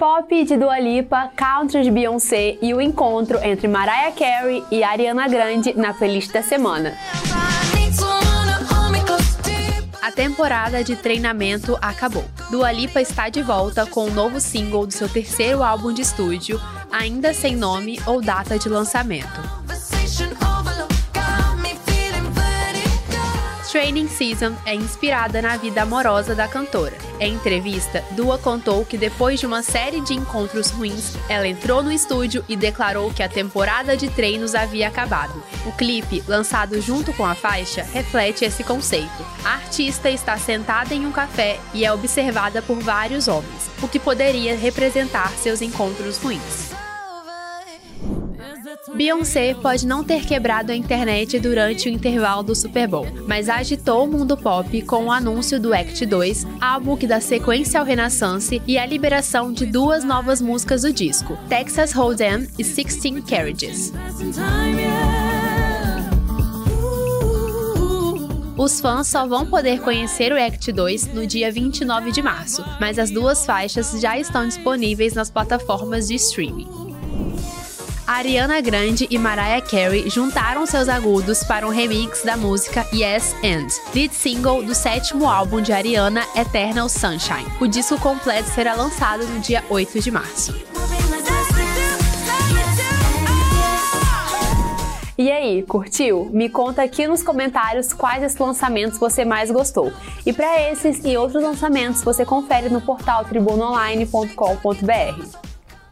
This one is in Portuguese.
Pop de Dua Lipa, Country de Beyoncé e o encontro entre Mariah Carey e Ariana Grande na playlist da semana. A temporada de treinamento acabou. Dua Lipa está de volta com um novo single do seu terceiro álbum de estúdio, ainda sem nome ou data de lançamento. Training Season é inspirada na vida amorosa da cantora. Em entrevista, Dua contou que depois de uma série de encontros ruins, ela entrou no estúdio e declarou que a temporada de treinos havia acabado. O clipe, lançado junto com a faixa, reflete esse conceito. A artista está sentada em um café e é observada por vários homens, o que poderia representar seus encontros ruins. Beyoncé pode não ter quebrado a internet durante o intervalo do Super Bowl, mas agitou o mundo pop com o anúncio do Act 2, álbum que dá sequência ao Renaissance e a liberação de duas novas músicas do disco, Texas Hold'em e Sixteen Carriages. Os fãs só vão poder conhecer o Act 2 no dia 29 de março, mas as duas faixas já estão disponíveis nas plataformas de streaming. Ariana Grande e Mariah Carey juntaram seus agudos para um remix da música Yes and, lead single do sétimo álbum de Ariana, Eternal Sunshine. O disco completo será lançado no dia 8 de março. E aí, curtiu? Me conta aqui nos comentários quais esses lançamentos você mais gostou. E para esses e outros lançamentos você confere no portal tribunoonline.com.br.